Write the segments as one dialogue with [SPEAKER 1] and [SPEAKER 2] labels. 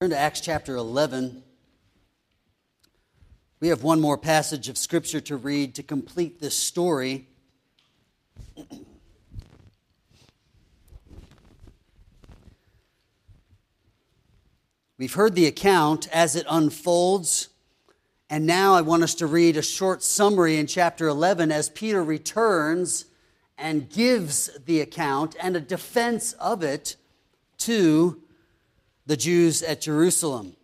[SPEAKER 1] Turn to Acts chapter 11. We have one more passage of scripture to read to complete this story. We've heard the account as it unfolds, and now I want us to read a short summary in chapter 11 as Peter returns and gives the account and a defense of it to the Jews at Jerusalem.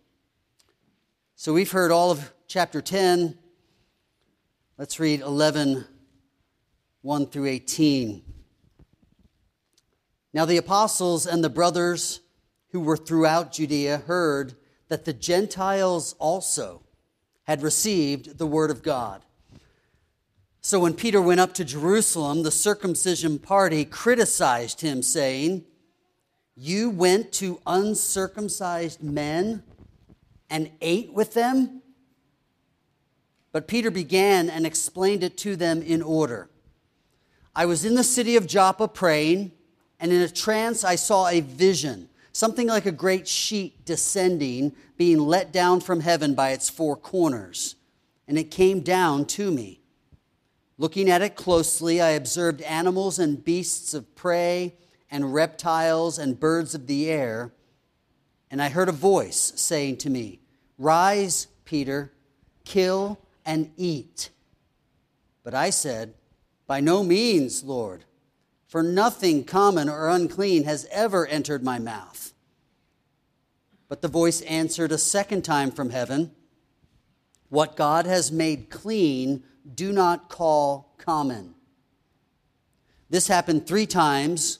[SPEAKER 1] So we've heard all of chapter 10. Let's read 11, 1 through 18. Now the apostles and the brothers who were throughout Judea heard that the Gentiles also had received the word of God. So when Peter went up to Jerusalem, the circumcision party criticized him, saying, you went to uncircumcised men and ate with them? But Peter began and explained it to them in order. I was in the city of Joppa praying, and in a trance I saw a vision, something like a great sheet descending, being let down from heaven by its four corners. And it came down to me. Looking at it closely, I observed animals and beasts of prey and reptiles and birds of the air. And I heard a voice saying to me, Rise, Peter, kill and eat. But I said, By no means, Lord, for nothing common or unclean has ever entered my mouth. But the voice answered a second time from heaven, What God has made clean, do not call common. This happened three times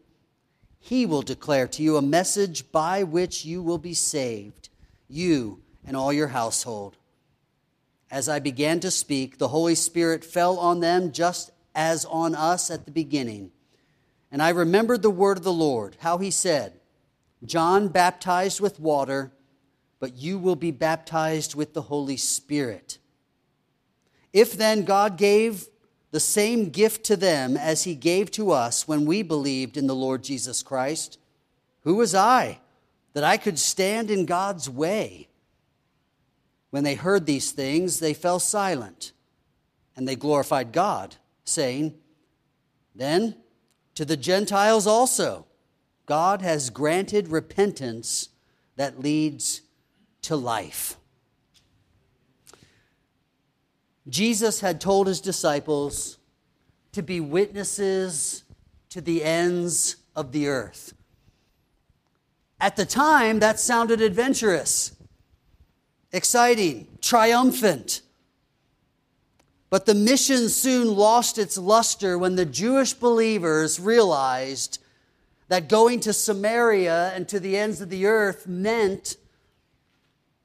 [SPEAKER 1] he will declare to you a message by which you will be saved, you and all your household. As I began to speak, the Holy Spirit fell on them just as on us at the beginning. And I remembered the word of the Lord, how he said, John baptized with water, but you will be baptized with the Holy Spirit. If then God gave the same gift to them as he gave to us when we believed in the Lord Jesus Christ. Who was I that I could stand in God's way? When they heard these things, they fell silent and they glorified God, saying, Then to the Gentiles also, God has granted repentance that leads to life. Jesus had told his disciples to be witnesses to the ends of the earth. At the time, that sounded adventurous, exciting, triumphant. But the mission soon lost its luster when the Jewish believers realized that going to Samaria and to the ends of the earth meant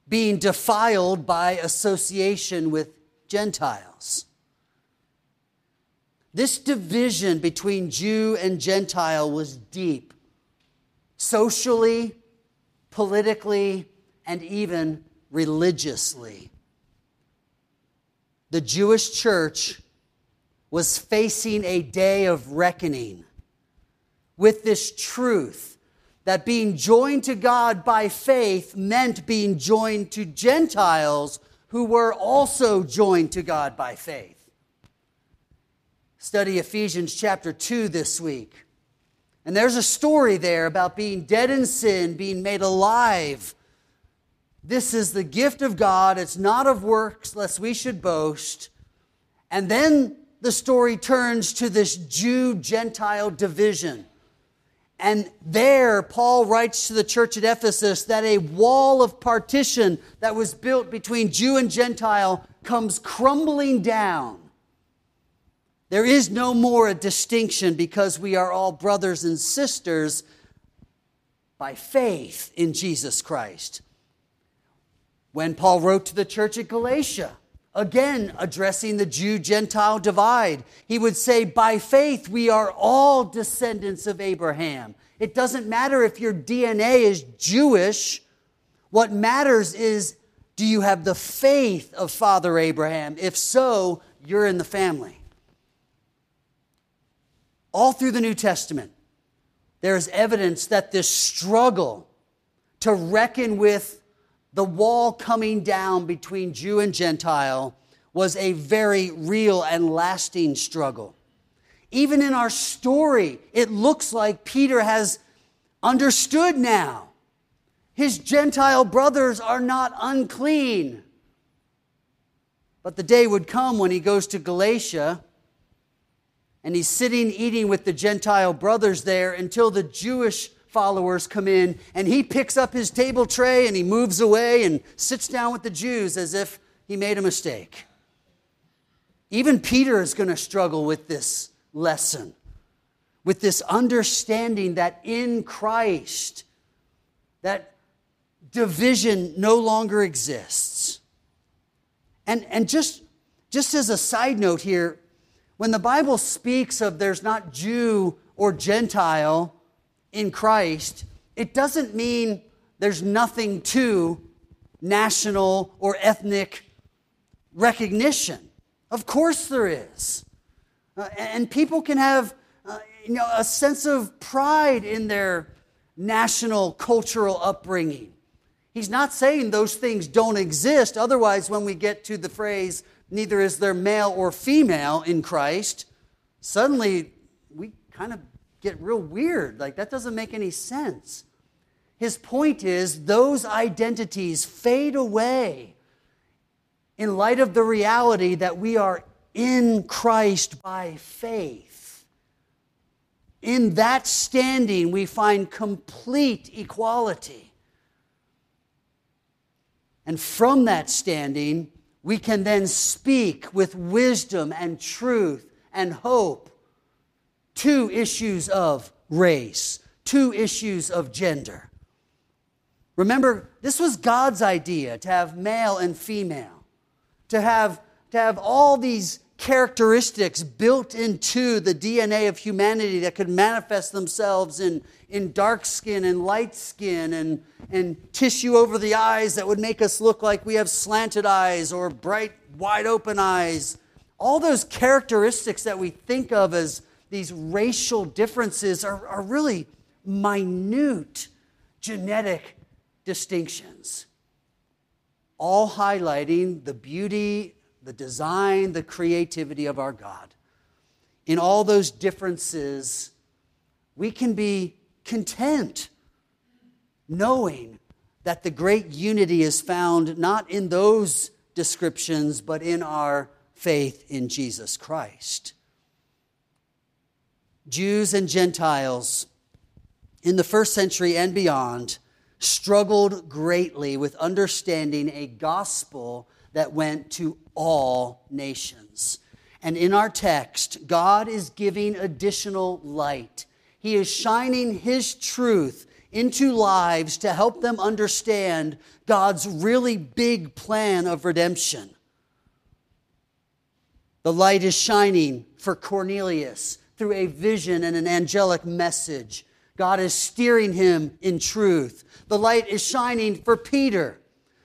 [SPEAKER 1] being defiled by association with Gentiles. This division between Jew and Gentile was deep, socially, politically, and even religiously. The Jewish church was facing a day of reckoning with this truth that being joined to God by faith meant being joined to Gentiles who were also joined to God by faith. Study Ephesians chapter 2 this week. And there's a story there about being dead in sin, being made alive. This is the gift of God. It's not of works, lest we should boast. And then the story turns to this Jew Gentile division. And there, Paul writes to the church at Ephesus that a wall of partition that was built between Jew and Gentile comes crumbling down. There is no more a distinction because we are all brothers and sisters by faith in Jesus Christ. When Paul wrote to the church at Galatia, again addressing the Jew Gentile divide, he would say, By faith, we are all descendants of Abraham. It doesn't matter if your DNA is Jewish. What matters is, do you have the faith of Father Abraham? If so, you're in the family. All through the New Testament, there is evidence that this struggle to reckon with the wall coming down between Jew and Gentile was a very real and lasting struggle. Even in our story, it looks like Peter has understood now. His Gentile brothers are not unclean. But the day would come when he goes to Galatia and he's sitting eating with the Gentile brothers there until the Jewish followers come in, and he picks up his table tray and he moves away and sits down with the Jews as if he made a mistake. Even Peter is going to struggle with this lesson, with this understanding that in Christ, that division no longer exists. And, and just, just as a side note here, when the Bible speaks of there's not Jew or Gentile, in Christ, it doesn't mean there's nothing to national or ethnic recognition. Of course there is. Uh, and people can have uh, you know, a sense of pride in their national cultural upbringing. He's not saying those things don't exist. Otherwise, when we get to the phrase, neither is there male or female in Christ, suddenly we kind of get real weird. Like, that doesn't make any sense. His point is those identities fade away in light of the reality that we are in Christ by faith. In that standing, we find complete equality. And from that standing, we can then speak with wisdom and truth and hope to issues of race, to issues of gender. Remember, this was God's idea to have male and female, to have, to have all these characteristics built into the DNA of humanity that could manifest themselves in, in dark skin and light skin and, and tissue over the eyes that would make us look like we have slanted eyes or bright, wide open eyes. All those characteristics that we think of as these racial differences are, are really minute genetic distinctions, all highlighting the beauty, the design, the creativity of our God. In all those differences, we can be content knowing that the great unity is found not in those descriptions, but in our faith in Jesus Christ. Jews and Gentiles in the first century and beyond struggled greatly with understanding a gospel that went to all nations. And in our text, God is giving additional light. He is shining His truth into lives to help them understand God's really big plan of redemption. The light is shining for Cornelius through a vision and an angelic message. God is steering him in truth. The light is shining for Peter,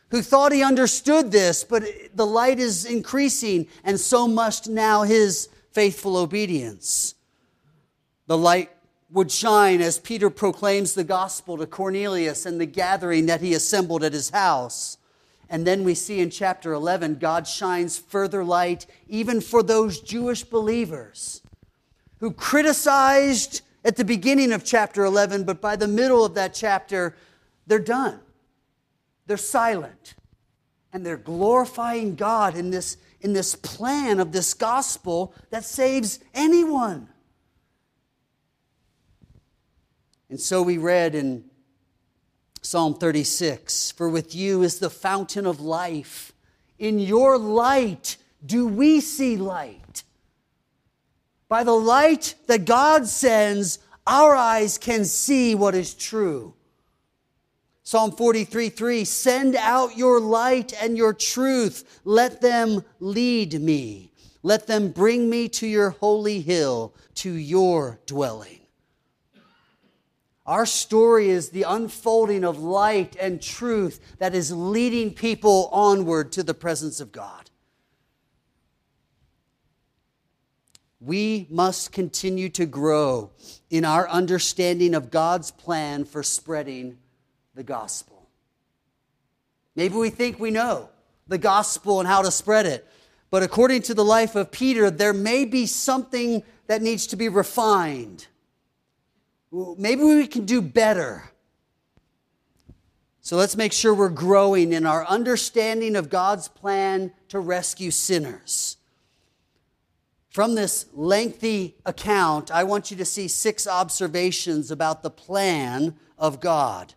[SPEAKER 1] who thought he understood this, but the light is increasing, and so must now his faithful obedience. The light would shine as Peter proclaims the gospel to Cornelius and the gathering that he assembled at his house. And then we see in chapter 11, God shines further light even for those Jewish believers who criticized at the beginning of chapter 11, but by the middle of that chapter, they're done. They're silent. And they're glorifying God in this, in this plan of this gospel that saves anyone. And so we read in Psalm 36 For with you is the fountain of life. In your light do we see light. By the light that God sends, our eyes can see what is true. Psalm 43 3 Send out your light and your truth. Let them lead me. Let them bring me to your holy hill, to your dwelling. Our story is the unfolding of light and truth that is leading people onward to the presence of God. We must continue to grow in our understanding of God's plan for spreading the gospel. Maybe we think we know the gospel and how to spread it, but according to the life of Peter, there may be something that needs to be refined. Maybe we can do better. So let's make sure we're growing in our understanding of God's plan to rescue sinners. From this lengthy account, I want you to see six observations about the plan of God.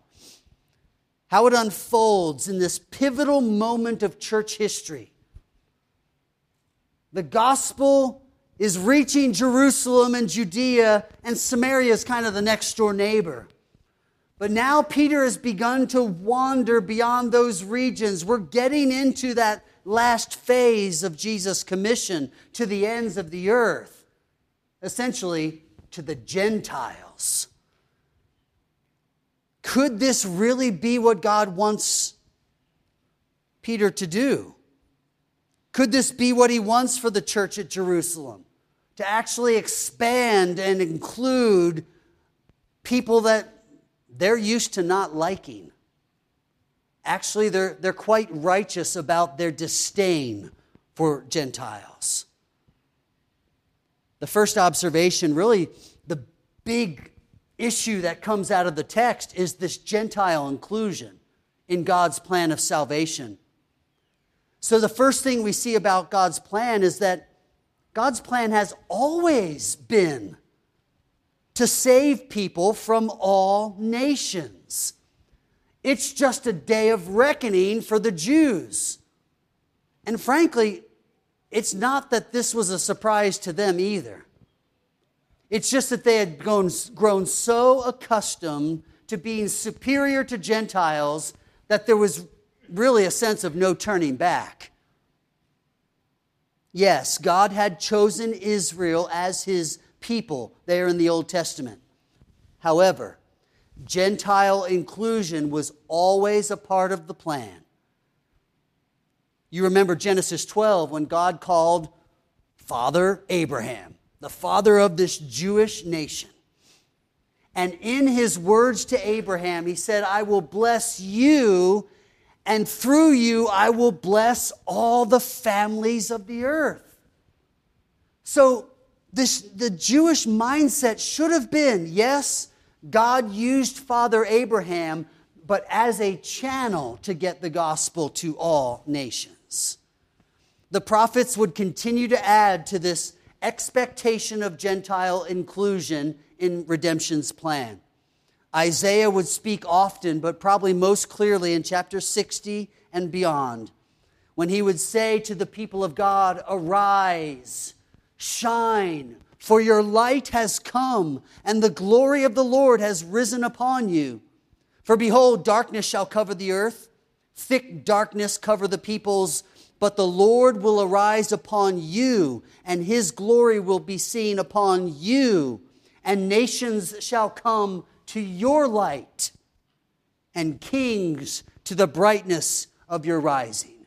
[SPEAKER 1] How it unfolds in this pivotal moment of church history. The gospel is reaching Jerusalem and Judea, and Samaria is kind of the next door neighbor. But now Peter has begun to wander beyond those regions. We're getting into that last phase of Jesus' commission to the ends of the earth, essentially to the Gentiles. Could this really be what God wants Peter to do? Could this be what he wants for the church at Jerusalem? To actually expand and include people that they're used to not liking. Actually, they're, they're quite righteous about their disdain for Gentiles. The first observation, really, the big issue that comes out of the text is this Gentile inclusion in God's plan of salvation. So, the first thing we see about God's plan is that God's plan has always been to save people from all nations. It's just a day of reckoning for the Jews. And frankly, it's not that this was a surprise to them either. It's just that they had grown, grown so accustomed to being superior to Gentiles that there was really a sense of no turning back. Yes, God had chosen Israel as his people there in the Old Testament. However, Gentile inclusion was always a part of the plan. You remember Genesis 12 when God called Father Abraham, the father of this Jewish nation. And in his words to Abraham, he said, I will bless you, and through you I will bless all the families of the earth. So, this, the Jewish mindset should have been yes, God used Father Abraham, but as a channel to get the gospel to all nations. The prophets would continue to add to this expectation of Gentile inclusion in redemption's plan. Isaiah would speak often, but probably most clearly in chapter 60 and beyond, when he would say to the people of God, Arise, shine, for your light has come, and the glory of the Lord has risen upon you. For behold, darkness shall cover the earth, thick darkness cover the peoples, but the Lord will arise upon you, and his glory will be seen upon you, and nations shall come to your light, and kings to the brightness of your rising.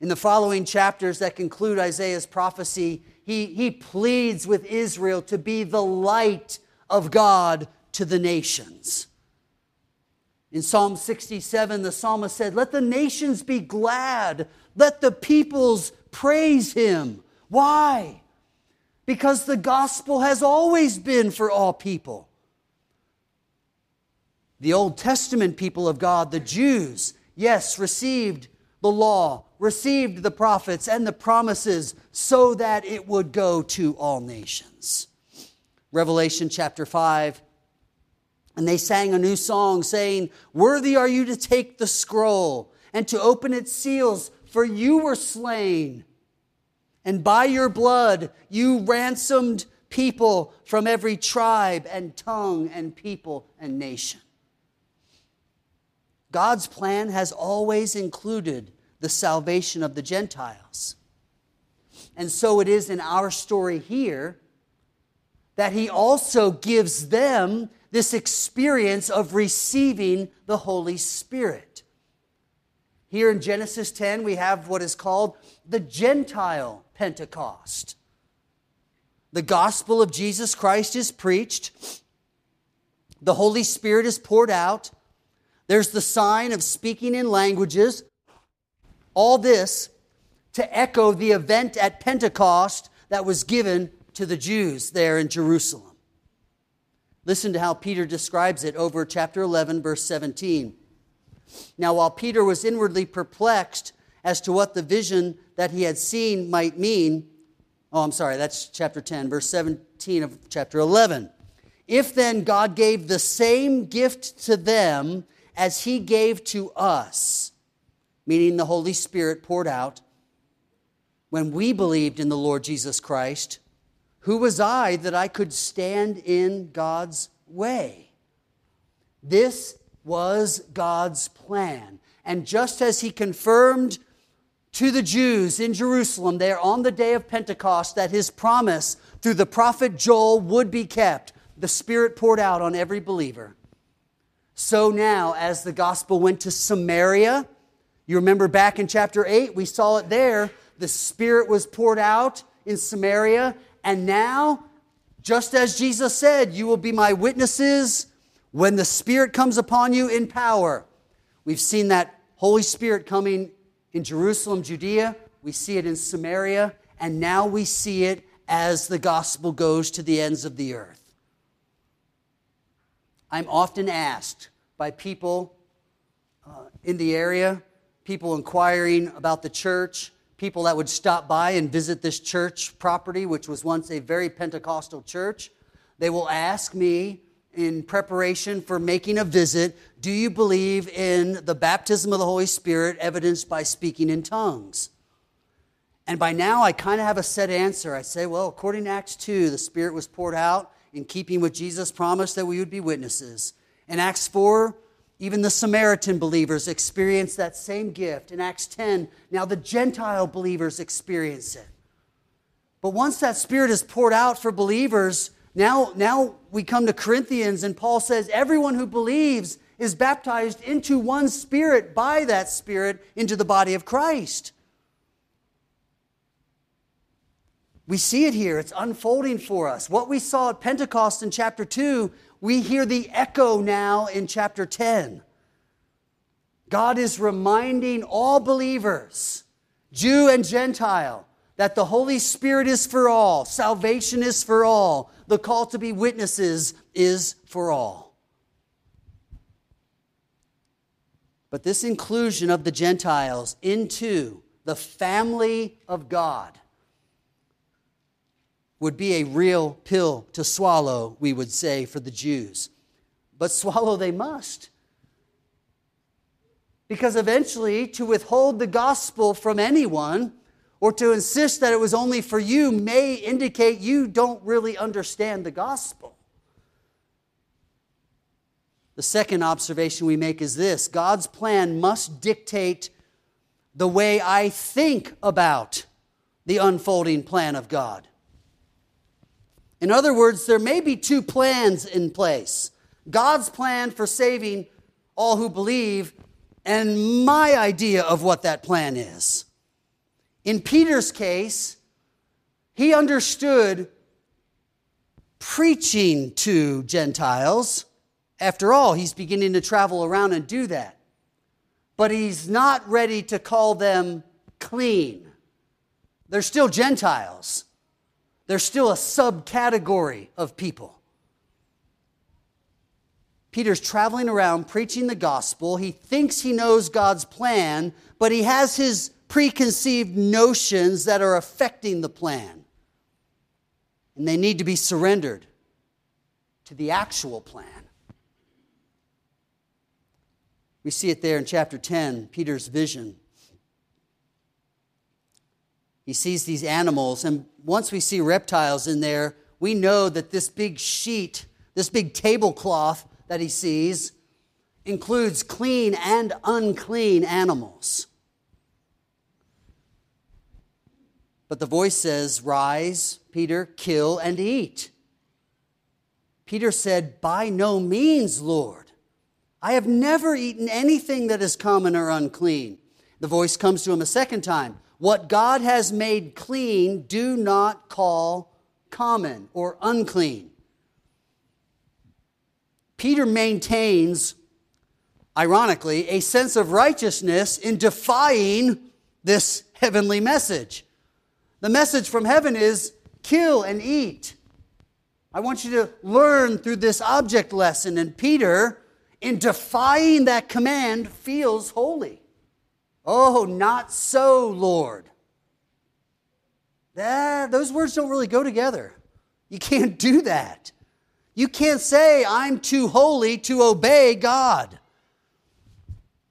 [SPEAKER 1] In the following chapters that conclude Isaiah's prophecy, he, he pleads with Israel to be the light of God to the nations. In Psalm 67, the psalmist said, Let the nations be glad, let the peoples praise him. Why? Because the gospel has always been for all people. The Old Testament people of God, the Jews, yes, received the law, received the prophets and the promises so that it would go to all nations. Revelation chapter 5. And they sang a new song saying, Worthy are you to take the scroll and to open its seals, for you were slain. And by your blood you ransomed people from every tribe and tongue and people and nation. God's plan has always included the salvation of the Gentiles. And so it is in our story here that he also gives them this experience of receiving the Holy Spirit. Here in Genesis 10, we have what is called the Gentile Pentecost. The gospel of Jesus Christ is preached, the Holy Spirit is poured out, there's the sign of speaking in languages. All this to echo the event at Pentecost that was given to the Jews there in Jerusalem. Listen to how Peter describes it over chapter 11, verse 17. Now, while Peter was inwardly perplexed as to what the vision that he had seen might mean, oh, I'm sorry, that's chapter 10, verse 17 of chapter 11. If then God gave the same gift to them as he gave to us, meaning the Holy Spirit poured out, when we believed in the Lord Jesus Christ, who was I that I could stand in God's way? This was God's plan. And just as he confirmed to the Jews in Jerusalem there on the day of Pentecost that his promise through the prophet Joel would be kept, the Spirit poured out on every believer. So now, as the gospel went to Samaria, you remember back in chapter 8, we saw it there. The Spirit was poured out in Samaria. And now, just as Jesus said, you will be my witnesses when the Spirit comes upon you in power. We've seen that Holy Spirit coming in Jerusalem, Judea. We see it in Samaria. And now we see it as the gospel goes to the ends of the earth. I'm often asked by people uh, in the area, people inquiring about the church, people that would stop by and visit this church property, which was once a very Pentecostal church. They will ask me in preparation for making a visit Do you believe in the baptism of the Holy Spirit evidenced by speaking in tongues? And by now, I kind of have a set answer. I say, well, according to Acts 2, the Spirit was poured out in keeping with Jesus' promise that we would be witnesses. In Acts 4, even the Samaritan believers experience that same gift. In Acts 10, now the Gentile believers experience it. But once that Spirit is poured out for believers, now, now we come to Corinthians, and Paul says, Everyone who believes is baptized into one Spirit by that Spirit into the body of Christ. We see it here. It's unfolding for us. What we saw at Pentecost in chapter 2, we hear the echo now in chapter 10. God is reminding all believers, Jew and Gentile, that the Holy Spirit is for all, salvation is for all, the call to be witnesses is for all. But this inclusion of the Gentiles into the family of God would be a real pill to swallow, we would say, for the Jews. But swallow they must. Because eventually, to withhold the gospel from anyone or to insist that it was only for you may indicate you don't really understand the gospel. The second observation we make is this God's plan must dictate the way I think about the unfolding plan of God. In other words, there may be two plans in place God's plan for saving all who believe, and my idea of what that plan is. In Peter's case, he understood preaching to Gentiles. After all, he's beginning to travel around and do that. But he's not ready to call them clean. They're still Gentiles. There's still a subcategory of people. Peter's traveling around preaching the gospel. He thinks he knows God's plan, but he has his preconceived notions that are affecting the plan. And they need to be surrendered to the actual plan. We see it there in chapter 10, Peter's vision. He sees these animals, and once we see reptiles in there, we know that this big sheet, this big tablecloth that he sees, includes clean and unclean animals. But the voice says, Rise, Peter, kill and eat. Peter said, By no means, Lord. I have never eaten anything that is common or unclean. The voice comes to him a second time. What God has made clean, do not call common or unclean. Peter maintains, ironically, a sense of righteousness in defying this heavenly message. The message from heaven is kill and eat. I want you to learn through this object lesson. And Peter, in defying that command, feels holy. Oh, not so, Lord. That, those words don't really go together. You can't do that. You can't say, I'm too holy to obey God.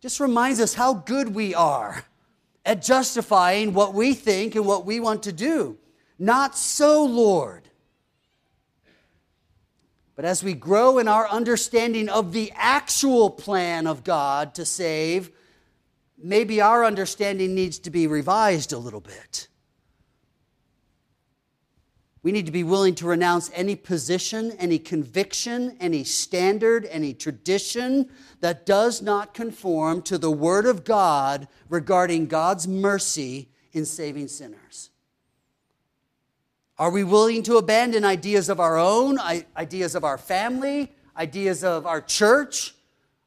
[SPEAKER 1] Just reminds us how good we are at justifying what we think and what we want to do. Not so, Lord. But as we grow in our understanding of the actual plan of God to save, maybe our understanding needs to be revised a little bit. We need to be willing to renounce any position, any conviction, any standard, any tradition that does not conform to the Word of God regarding God's mercy in saving sinners. Are we willing to abandon ideas of our own, ideas of our family, ideas of our church,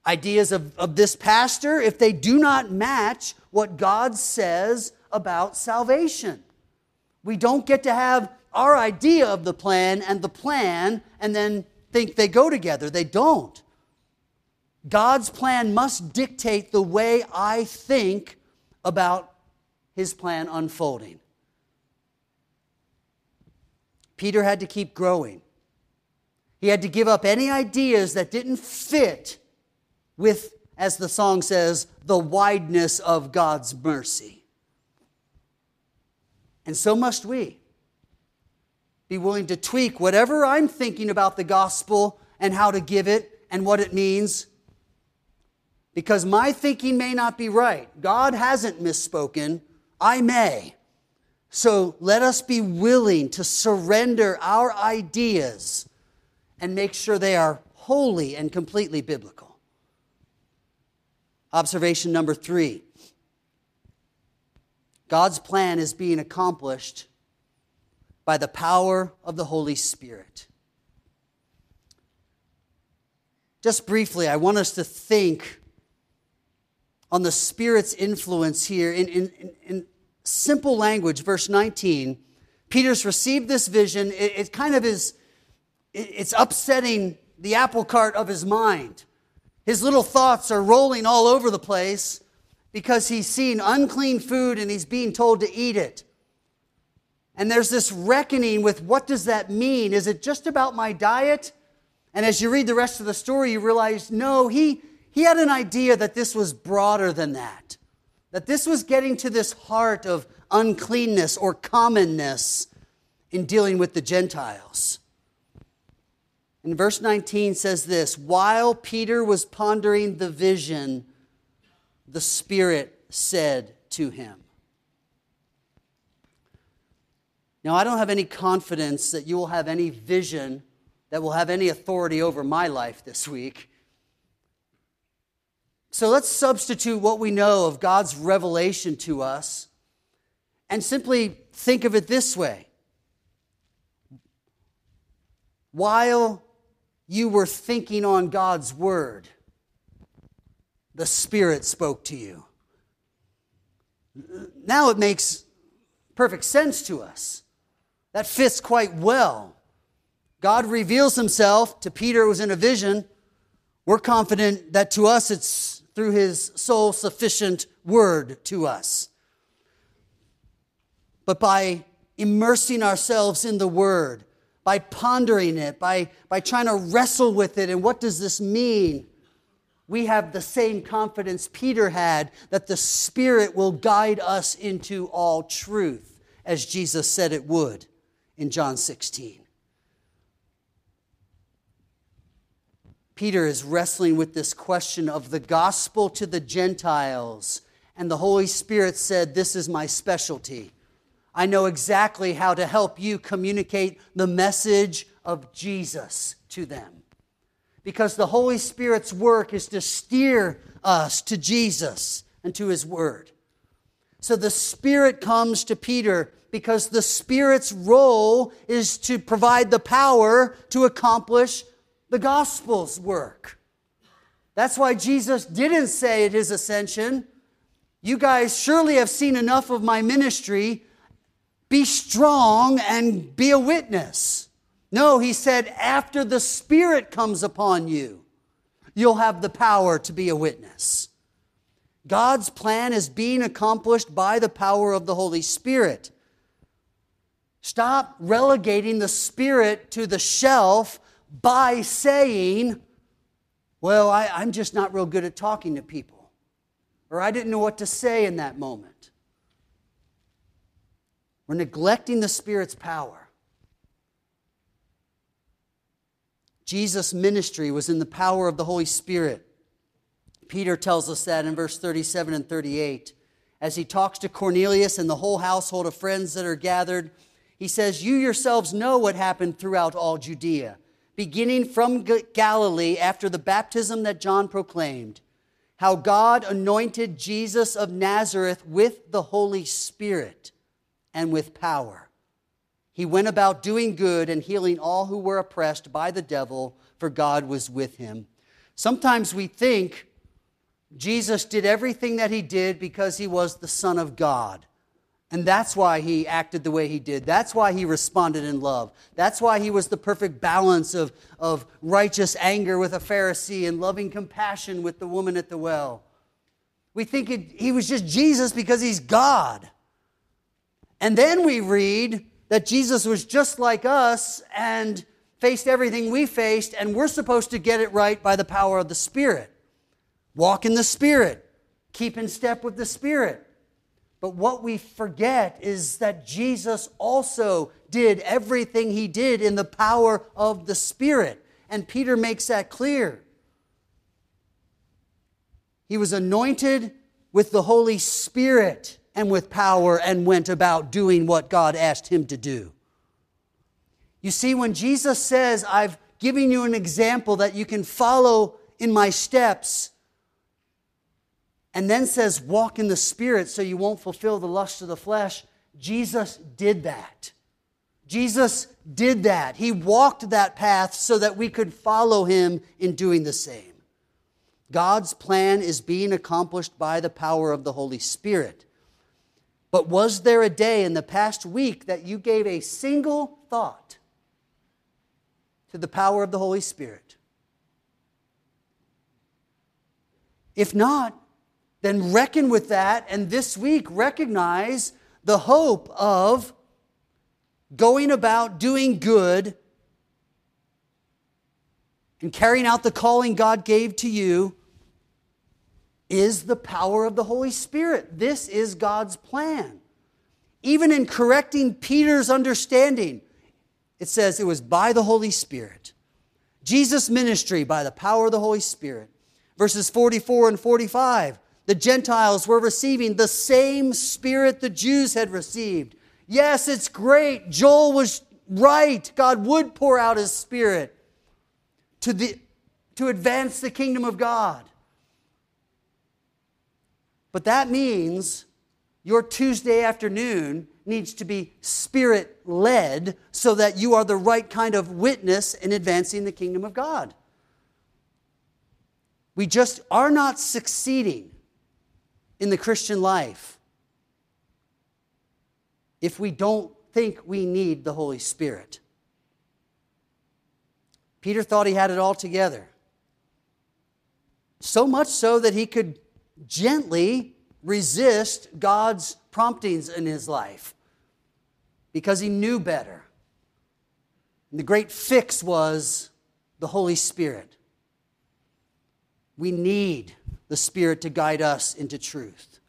[SPEAKER 1] ideas of, of this pastor, if they do not match what God says about salvation? We don't get to have our idea of the plan and the plan and then think they go together. They don't. God's plan must dictate the way I think about his plan unfolding. Peter had to keep growing. He had to give up any ideas that didn't fit with, as the song says, the wideness of God's mercy. And so must we. Be willing to tweak whatever I'm thinking about the gospel and how to give it and what it means. Because my thinking may not be right. God hasn't misspoken. I may. So let us be willing to surrender our ideas and make sure they are wholly and completely biblical. Observation number three God's plan is being accomplished by the power of the Holy Spirit. Just briefly, I want us to think on the Spirit's influence here in, in, in simple language, verse 19, Peter's received this vision. It, it kind of is, it, it's upsetting the apple cart of his mind. His little thoughts are rolling all over the place because he's seen unclean food and he's being told to eat it. And there's this reckoning with what does that mean? Is it just about my diet? And as you read the rest of the story, you realize no, he, he had an idea that this was broader than that. That this was getting to this heart of uncleanness or commonness in dealing with the Gentiles. And verse 19 says this While Peter was pondering the vision, the Spirit said to him. Now, I don't have any confidence that you will have any vision that will have any authority over my life this week. So let's substitute what we know of God's revelation to us and simply think of it this way. While you were thinking on God's word, the Spirit spoke to you. Now it makes perfect sense to us. That fits quite well. God reveals himself to Peter, it was in a vision. We're confident that to us it's through his sole sufficient word to us. But by immersing ourselves in the word, by pondering it, by, by trying to wrestle with it, and what does this mean? We have the same confidence Peter had that the Spirit will guide us into all truth, as Jesus said it would in John 16. Peter is wrestling with this question of the gospel to the Gentiles. And the Holy Spirit said, This is my specialty. I know exactly how to help you communicate the message of Jesus to them. Because the Holy Spirit's work is to steer us to Jesus and to His Word. So the Spirit comes to Peter because the Spirit's role is to provide the power to accomplish the gospel's work. That's why Jesus didn't say at his ascension, You guys surely have seen enough of my ministry. Be strong and be a witness. No, he said, After the Spirit comes upon you, you'll have the power to be a witness. God's plan is being accomplished by the power of the Holy Spirit. Stop relegating the Spirit to the shelf by saying, Well, I, am just not real good at talking to people, or I didn't know what to say in that moment. We're neglecting the Spirit's power. Jesus' ministry was in the power of the Holy Spirit. Peter tells us that in verse 37 and 38. As he talks to Cornelius and the whole household of friends that are gathered, he says, You yourselves know what happened throughout all Judea beginning from Galilee after the baptism that John proclaimed, how God anointed Jesus of Nazareth with the Holy Spirit and with power. He went about doing good and healing all who were oppressed by the devil, for God was with him. Sometimes we think Jesus did everything that he did because he was the Son of God. And that's why he acted the way he did. That's why he responded in love. That's why he was the perfect balance of, of righteous anger with a Pharisee and loving compassion with the woman at the well. We think it, he was just Jesus because he's God. And then we read that Jesus was just like us and faced everything we faced, and we're supposed to get it right by the power of the Spirit. Walk in the Spirit, keep in step with the Spirit. But what we forget is that Jesus also did everything he did in the power of the Spirit. And Peter makes that clear. He was anointed with the Holy Spirit and with power and went about doing what God asked him to do. You see, when Jesus says, I've given you an example that you can follow in my steps, and then says, walk in the Spirit so you won't fulfill the lust of the flesh. Jesus did that. Jesus did that. He walked that path so that we could follow him in doing the same. God's plan is being accomplished by the power of the Holy Spirit. But was there a day in the past week that you gave a single thought to the power of the Holy Spirit? If not, then reckon with that and this week recognize the hope of going about doing good and carrying out the calling God gave to you is the power of the Holy Spirit. This is God's plan. Even in correcting Peter's understanding, it says it was by the Holy Spirit. Jesus' ministry by the power of the Holy Spirit. Verses 44 and 45 the Gentiles were receiving the same spirit the Jews had received. Yes, it's great. Joel was right. God would pour out his spirit to, the, to advance the kingdom of God. But that means your Tuesday afternoon needs to be spirit led so that you are the right kind of witness in advancing the kingdom of God. We just are not succeeding in the Christian life if we don't think we need the Holy Spirit. Peter thought he had it all together. So much so that he could gently resist God's promptings in his life because he knew better. And the great fix was the Holy Spirit. We need the Spirit to guide us into truth.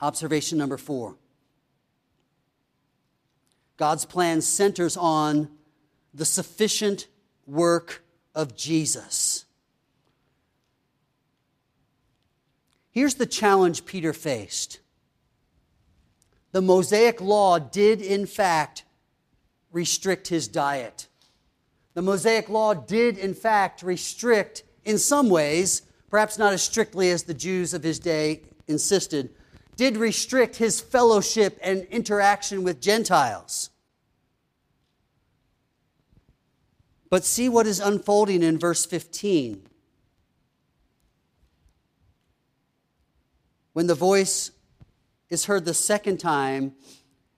[SPEAKER 1] Observation number four God's plan centers on the sufficient work of Jesus. Here's the challenge Peter faced. The Mosaic law did, in fact, restrict his diet. The Mosaic law did, in fact, restrict, in some ways, perhaps not as strictly as the Jews of his day insisted, did restrict his fellowship and interaction with Gentiles. But see what is unfolding in verse 15. When the voice is heard the second time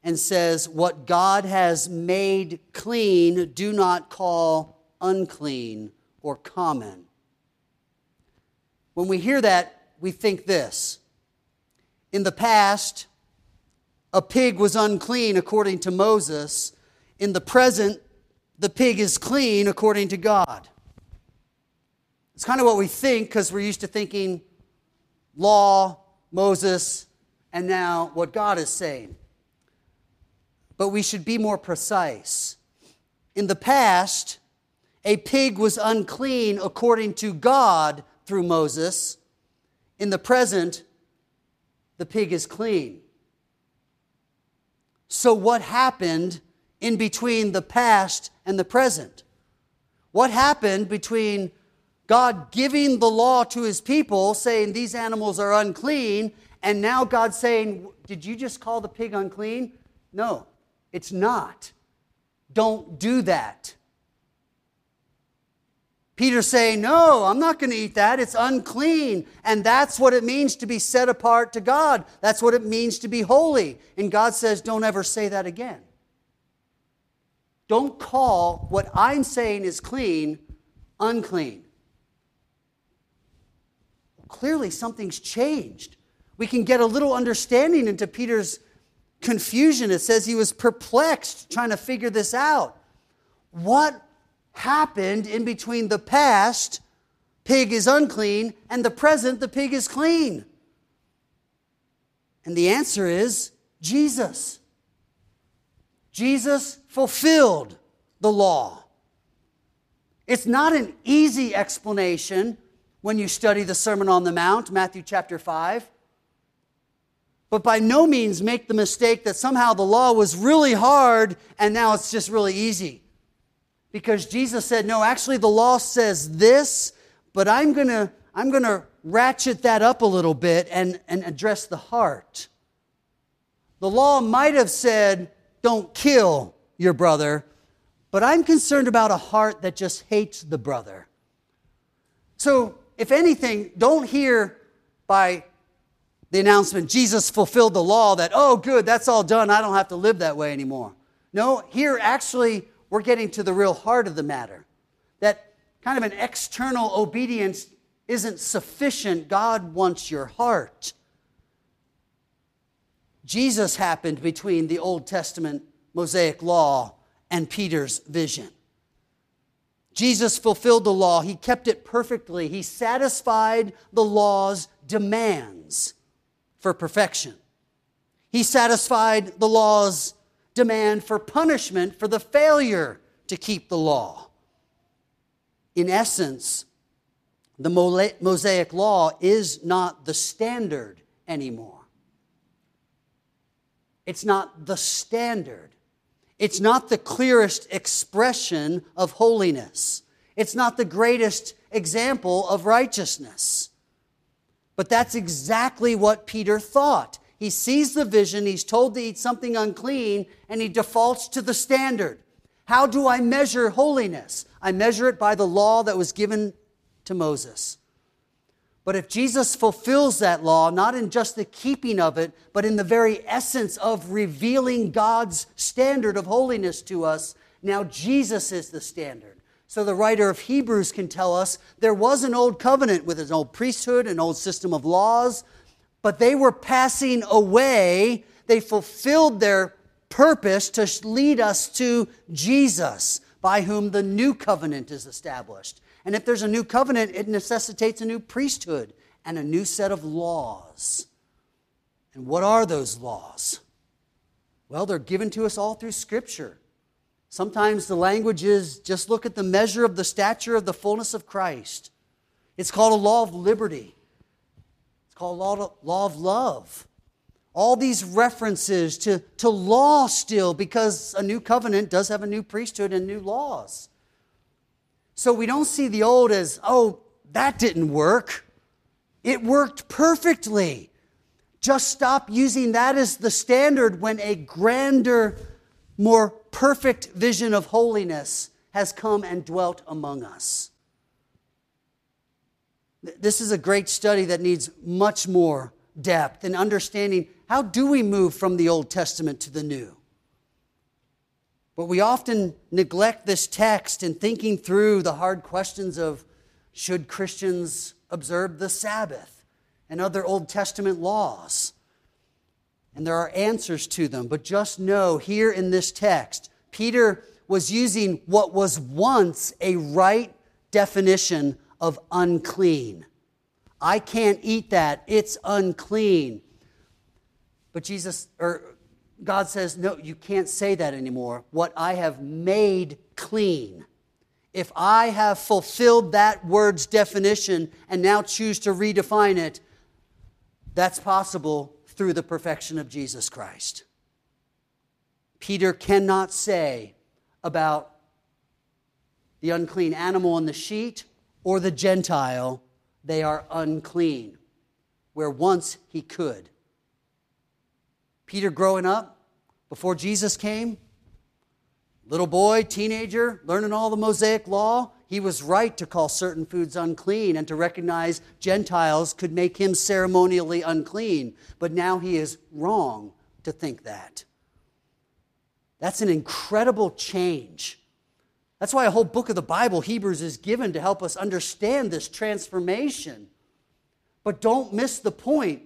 [SPEAKER 1] and says, What God has made clean, do not call unclean or common. When we hear that, we think this. In the past, a pig was unclean according to Moses. In the present, the pig is clean according to God. It's kind of what we think because we're used to thinking law, Moses, and now what God is saying. But we should be more precise. In the past, a pig was unclean according to God through Moses. In the present, the pig is clean. So, what happened in between the past and the present? What happened between God giving the law to his people, saying these animals are unclean, and now God saying, Did you just call the pig unclean? No, it's not. Don't do that. Peter saying, No, I'm not going to eat that. It's unclean. And that's what it means to be set apart to God. That's what it means to be holy. And God says, Don't ever say that again. Don't call what I'm saying is clean unclean. Clearly, something's changed. We can get a little understanding into Peter's confusion. It says he was perplexed trying to figure this out. What happened in between the past, pig is unclean, and the present, the pig is clean? And the answer is Jesus. Jesus fulfilled the law. It's not an easy explanation when you study the Sermon on the Mount, Matthew chapter 5. But by no means make the mistake that somehow the law was really hard and now it's just really easy. Because Jesus said, no, actually the law says this, but I'm going to I'm going to ratchet that up a little bit and, and address the heart. The law might have said, don't kill your brother, but I'm concerned about a heart that just hates the brother. So, if anything, don't hear by the announcement, Jesus fulfilled the law, that, oh, good, that's all done. I don't have to live that way anymore. No, here actually we're getting to the real heart of the matter. That kind of an external obedience isn't sufficient. God wants your heart. Jesus happened between the Old Testament Mosaic law and Peter's vision. Jesus fulfilled the law, he kept it perfectly, he satisfied the law's demands for perfection. He satisfied the law's demand for punishment for the failure to keep the law. In essence, the Mosaic law is not the standard anymore. It's not the standard. It's not the clearest expression of holiness. It's not the greatest example of righteousness. But that's exactly what Peter thought. He sees the vision, he's told to eat something unclean, and he defaults to the standard. How do I measure holiness? I measure it by the law that was given to Moses. But if Jesus fulfills that law, not in just the keeping of it, but in the very essence of revealing God's standard of holiness to us, now Jesus is the standard. So the writer of Hebrews can tell us there was an old covenant with an old priesthood, an old system of laws, but they were passing away. They fulfilled their purpose to lead us to Jesus, by whom the new covenant is established. And if there's a new covenant, it necessitates a new priesthood and a new set of laws. And what are those laws? Well, they're given to us all through Scripture. Sometimes the language is just look at the measure of the stature of the fullness of Christ. It's called a law of liberty. It's called a law of, love. All these references to, to law still, because a new covenant does have a new priesthood and new laws. So we don't see the old as, oh, that didn't work. It worked perfectly. Just stop using that as the standard when a grander, more perfect vision of holiness has come and dwelt among us. This is a great study that needs much more depth in understanding how do we move from the Old Testament to the New. But we often neglect this text in thinking through the hard questions of should Christians observe the Sabbath and other Old Testament laws? And there are answers to them, but just know here in this text, Peter was using what was once a right definition of unclean. I can't eat that, it's unclean. But Jesus, or God says, No, you can't say that anymore. What I have made clean. If I have fulfilled that word's definition and now choose to redefine it, that's possible through the perfection of Jesus Christ. Peter cannot say about the unclean animal in the sheet or the Gentile, they are unclean, where once he could. Peter growing up, before Jesus came, little boy, teenager, learning all the Mosaic law, he was right to call certain foods unclean and to recognize Gentiles could make him ceremonially unclean. But now he is wrong to think that. That's an incredible change. That's why a whole book of the Bible, Hebrews, is given to help us understand this transformation. But don't miss the point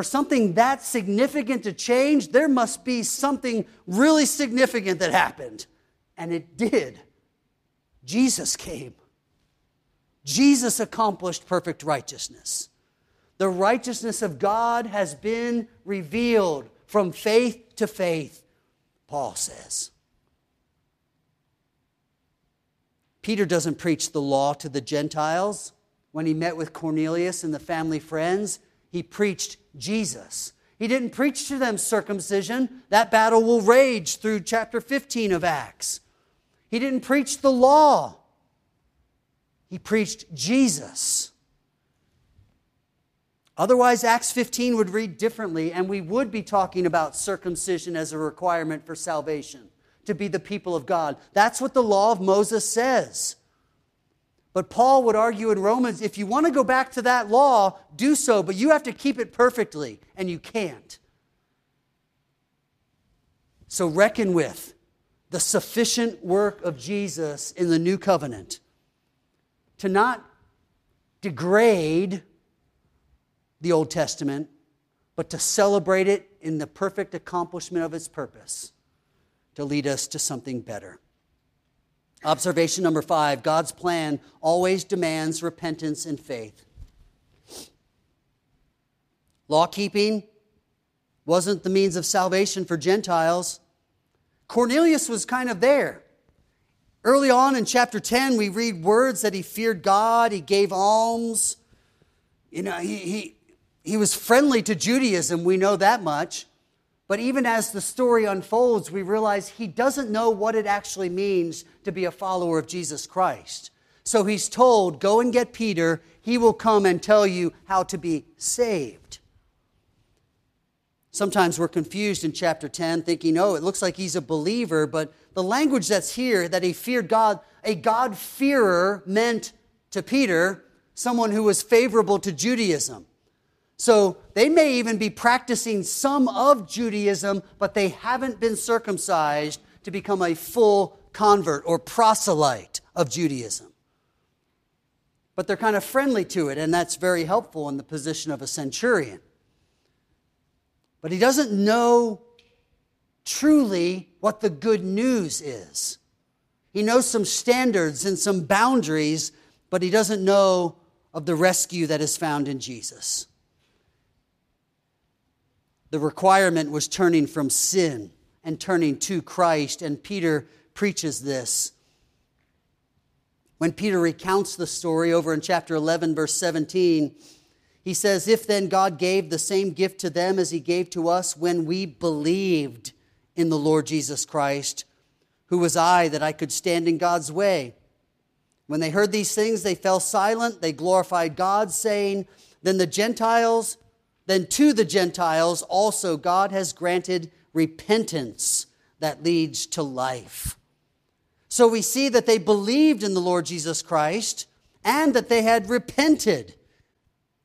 [SPEAKER 1] for something that significant to change, there must be something really significant that happened. And it did. Jesus came. Jesus accomplished perfect righteousness. The righteousness of God has been revealed from faith to faith, Paul says. Peter doesn't preach the law to the Gentiles. When he met with Cornelius and the family friends, he preached Jesus. He didn't preach to them circumcision. That battle will rage through chapter 15 of Acts. He didn't preach the law. He preached Jesus. Otherwise, Acts 15 would read differently, and we would be talking about circumcision as a requirement for salvation, to be the people of God. That's what the law of Moses says. But Paul would argue in Romans if you want to go back to that law, do so, but you have to keep it perfectly, and you can't. So reckon with the sufficient work of Jesus in the new covenant to not degrade the Old Testament, but to celebrate it in the perfect accomplishment of its purpose to lead us to something better. Observation number five God's plan always demands repentance and faith. Law keeping wasn't the means of salvation for Gentiles. Cornelius was kind of there. Early on in chapter 10, we read words that he feared God, he gave alms. You know, he, he, he was friendly to Judaism, we know that much. But even as the story unfolds, we realize he doesn't know what it actually means to be a follower of Jesus Christ. So he's told, Go and get Peter. He will come and tell you how to be saved. Sometimes we're confused in chapter 10, thinking, oh, it looks like he's a believer, but the language that's here, that he feared God, a God-fearer meant to Peter someone who was favorable to Judaism. So they may even be practicing some of Judaism, but they haven't been circumcised to become a full convert or proselyte of Judaism. But they're kind of friendly to it, and that's very helpful in the position of a centurion. But he doesn't know truly what the good news is. He knows some standards and some boundaries, but he doesn't know of the rescue that is found in Jesus. The requirement was turning from sin and turning to Christ, and Peter preaches this. When Peter recounts the story over in chapter 11, verse 17, he says, If then God gave the same gift to them as he gave to us when we believed in the Lord Jesus Christ, who was I that I could stand in God's way? When they heard these things, they fell silent. They glorified God, saying, Then the Gentiles, then to the Gentiles also God has granted repentance that leads to life. So we see that they believed in the Lord Jesus Christ and that they had repented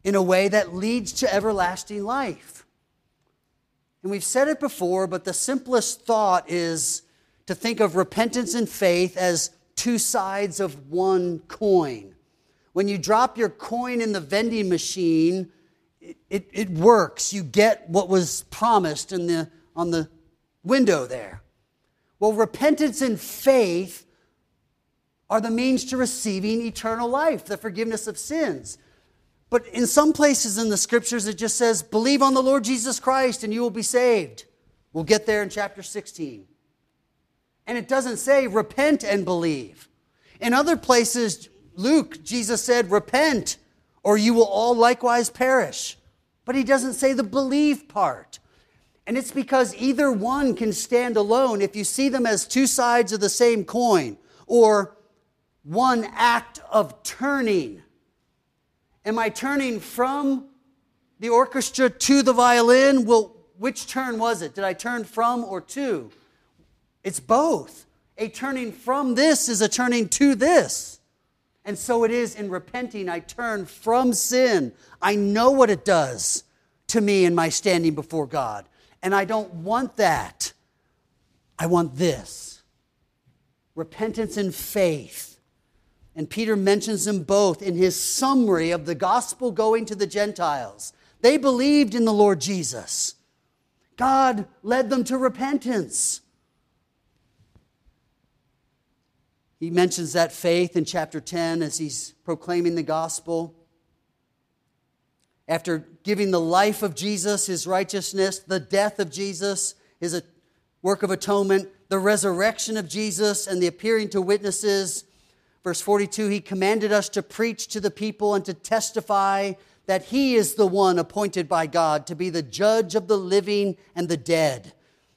[SPEAKER 1] in a way that leads to everlasting life. And we've said it before, but the simplest thought is to think of repentance and faith as two sides of one coin. When you drop your coin in the vending machine, it, it, works. You get what was promised in the, on the window there. Well, repentance and faith are the means to receiving eternal life, the forgiveness of sins. But in some places in the scriptures, it just says, believe on the Lord Jesus Christ and you will be saved. We'll get there in chapter 16. And it doesn't say repent and believe. In other places, Luke, Jesus said, repent or you will all likewise perish. But he doesn't say the believe part. And it's because either one can stand alone if you see them as two sides of the same coin or one act of turning. Am I turning from the orchestra to the violin? Well, which turn was it? Did I turn from or to? It's both. A turning from this is a turning to this. And so it is in repenting. I turn from sin. I know what it does to me in my standing before God. And I don't want that. I want this repentance and faith. And Peter mentions them both in his summary of the gospel going to the Gentiles. They believed in the Lord Jesus. God led them to repentance. He mentions that faith in chapter 10 as he's proclaiming the gospel. After giving the life of Jesus, his righteousness, the death of Jesus, his uh, work of atonement, the resurrection of Jesus, and the appearing to witnesses. Verse 42 He commanded us to preach to the people and to testify that He is the one appointed by God to be the judge of the living and the dead.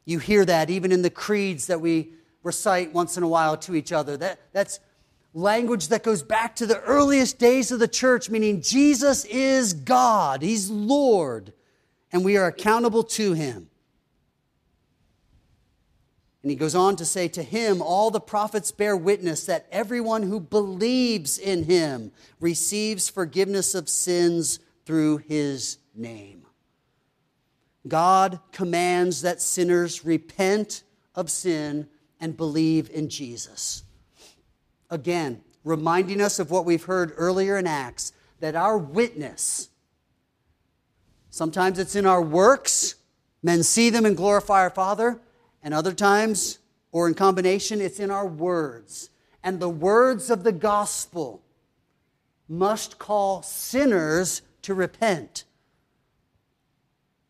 [SPEAKER 1] You hear that even in the creeds that we recite once in a while to each other. That, that's language that goes back to the earliest days of the church, meaning Jesus is God, He's Lord, and we are accountable to Him. And he goes on to say, To him, all the prophets bear witness that everyone who believes in him receives forgiveness of sins through his name. God commands that sinners repent of sin and believe in Jesus. Again, reminding us of what we've heard earlier in Acts that our witness, sometimes it's in our works, men see them and glorify our Father, and other times, or in combination, it's in our words. And the words of the gospel must call sinners to repent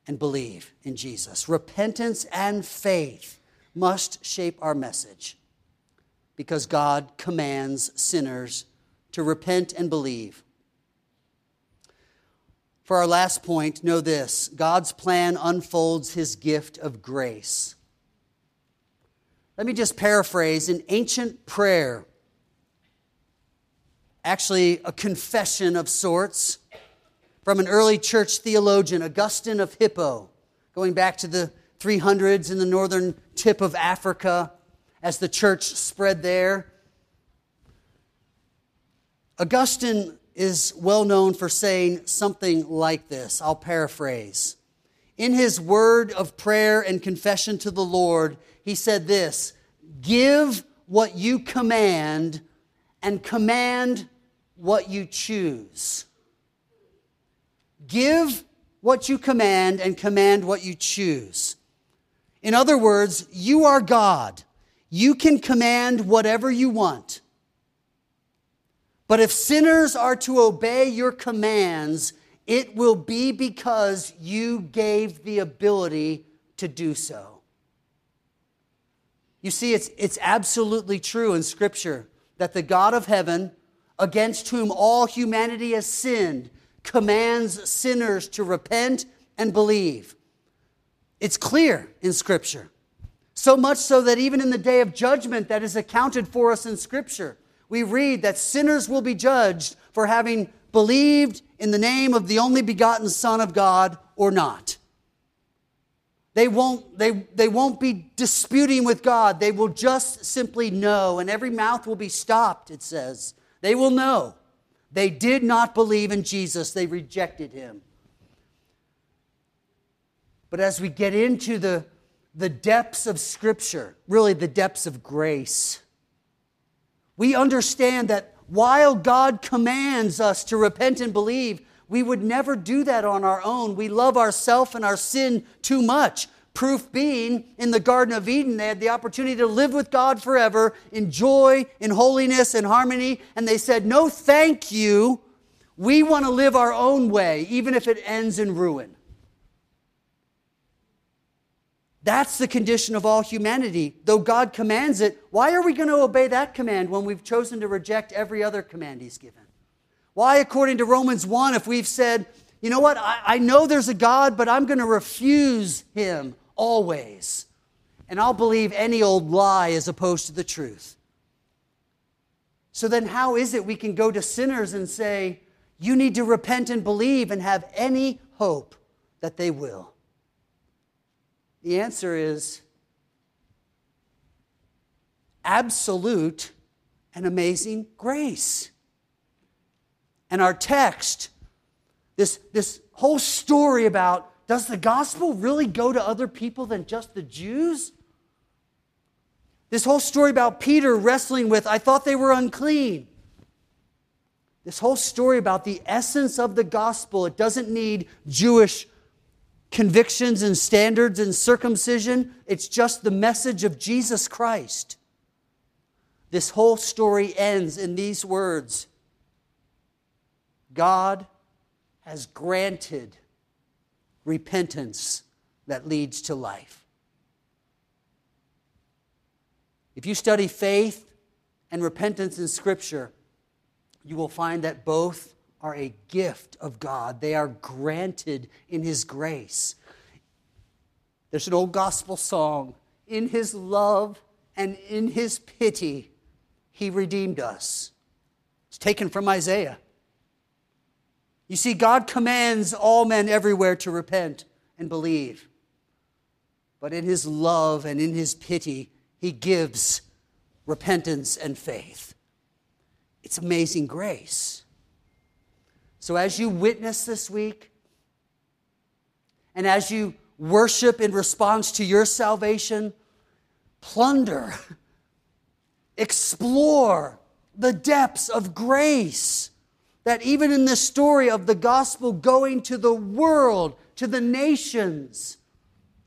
[SPEAKER 1] and believe in Jesus. Repentance and faith must shape our message because God commands sinners to repent and believe. For our last point, know this God's plan unfolds his gift of grace. Let me just paraphrase an ancient prayer, actually, a confession of sorts from an early church theologian, Augustine of Hippo, going back to the 300s in the northern tip of Africa as the church spread there. Augustine is well known for saying something like this. I'll paraphrase. In his word of prayer and confession to the Lord, he said this Give what you command, and command what you choose. Give what you command, and command what you choose. In other words, you are God. You can command whatever you want. But if sinners are to obey your commands, it will be because you gave the ability to do so. You see, it's, it's absolutely true in Scripture that the God of heaven, against whom all humanity has sinned, commands sinners to repent and believe. It's clear in Scripture. So much so that even in the day of judgment that is accounted for us in Scripture, we read that sinners will be judged for having believed in the name of the only begotten Son of God or not. They won't, they, they won't be disputing with God. They will just simply know, and every mouth will be stopped, it says. They will know. They did not believe in Jesus, they rejected him. But as we get into the, the depths of Scripture, really the depths of grace, we understand that while God commands us to repent and believe, we would never do that on our own. We love ourself and our sin too much. Proof being, in the Garden of Eden, they had the opportunity to live with God forever in joy, in holiness, and harmony. And they said, No, thank you. We want to live our own way, even if it ends in ruin. That's the condition of all humanity. Though God commands it, why are we going to obey that command when we've chosen to reject every other command He's given? Why, according to Romans 1, if we've said, you know what, I, I know there's a God, but I'm going to refuse Him always. And I'll believe any old lie as opposed to the truth. So then, how is it we can go to sinners and say, You need to repent and believe and have any hope that they will? The answer is absolute and amazing grace. And our text, this, this whole story about does the gospel really go to other people than just the Jews? This whole story about Peter wrestling with, I thought they were unclean. This whole story about the essence of the gospel, it doesn't need Jewish convictions and standards and circumcision. It's just the message of Jesus Christ. This whole story ends in these words God has granted repentance that leads to life. If you study faith and repentance in Scripture, you will find that both are a gift of God. They are granted in His grace. There's an old gospel song In His love and in His pity, He redeemed us. It's taken from Isaiah. You see, God commands all men everywhere to repent and believe. But in His love and in His pity, He gives repentance and faith. It's amazing grace. So, as you witness this week, and as you worship in response to your salvation, plunder, explore the depths of grace that even in this story of the gospel going to the world, to the nations,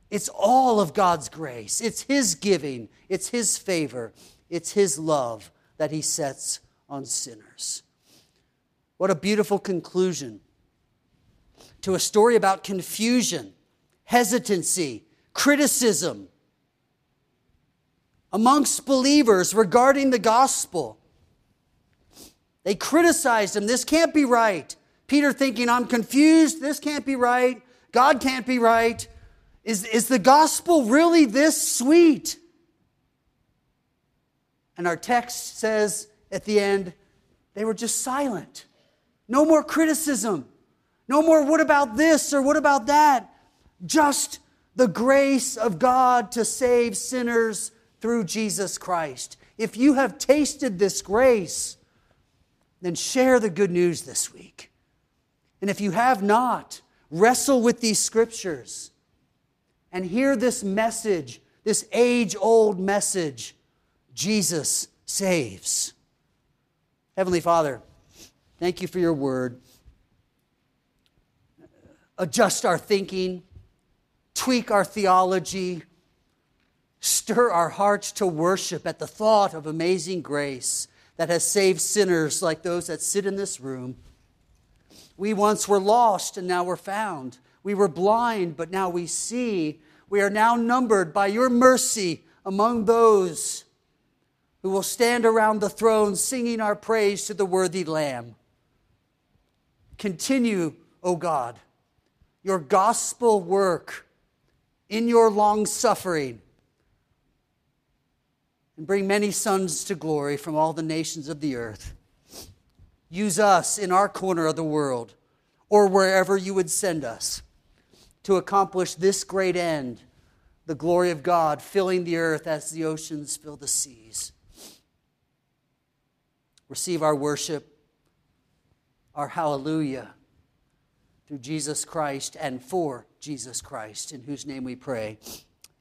[SPEAKER 1] it's all of God's grace. It's His giving, it's His favor, it's His love that He sets on sinners. What a beautiful conclusion to a story about confusion, hesitancy, criticism amongst believers regarding the gospel. They criticized him. This can't be right. Peter thinking, I'm confused. This can't be right. God can't be right. Is, is the gospel really this sweet? And our text says at the end, they were just silent. No more criticism. No more, what about this or what about that? Just the grace of God to save sinners through Jesus Christ. If you have tasted this grace, then share the good news this week. And if you have not, wrestle with these scriptures and hear this message, this age old message Jesus saves. Heavenly Father, Thank you for your word. Adjust our thinking, tweak our theology, stir our hearts to worship at the thought of amazing grace that has saved sinners like those that sit in this room. We once were lost and now we're found. We were blind, but now we see. We are now numbered by your mercy among those who will stand around the throne singing our praise to the worthy Lamb. Continue, O God, your gospel work in your long suffering and bring many sons to glory from all the nations of the earth. Use us in our corner of the world or wherever you would send us to accomplish this great end the glory of God filling the earth as the oceans fill the seas. Receive our worship, our hallelujah through Jesus Christ and for Jesus Christ, in whose name we pray.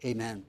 [SPEAKER 1] Amen.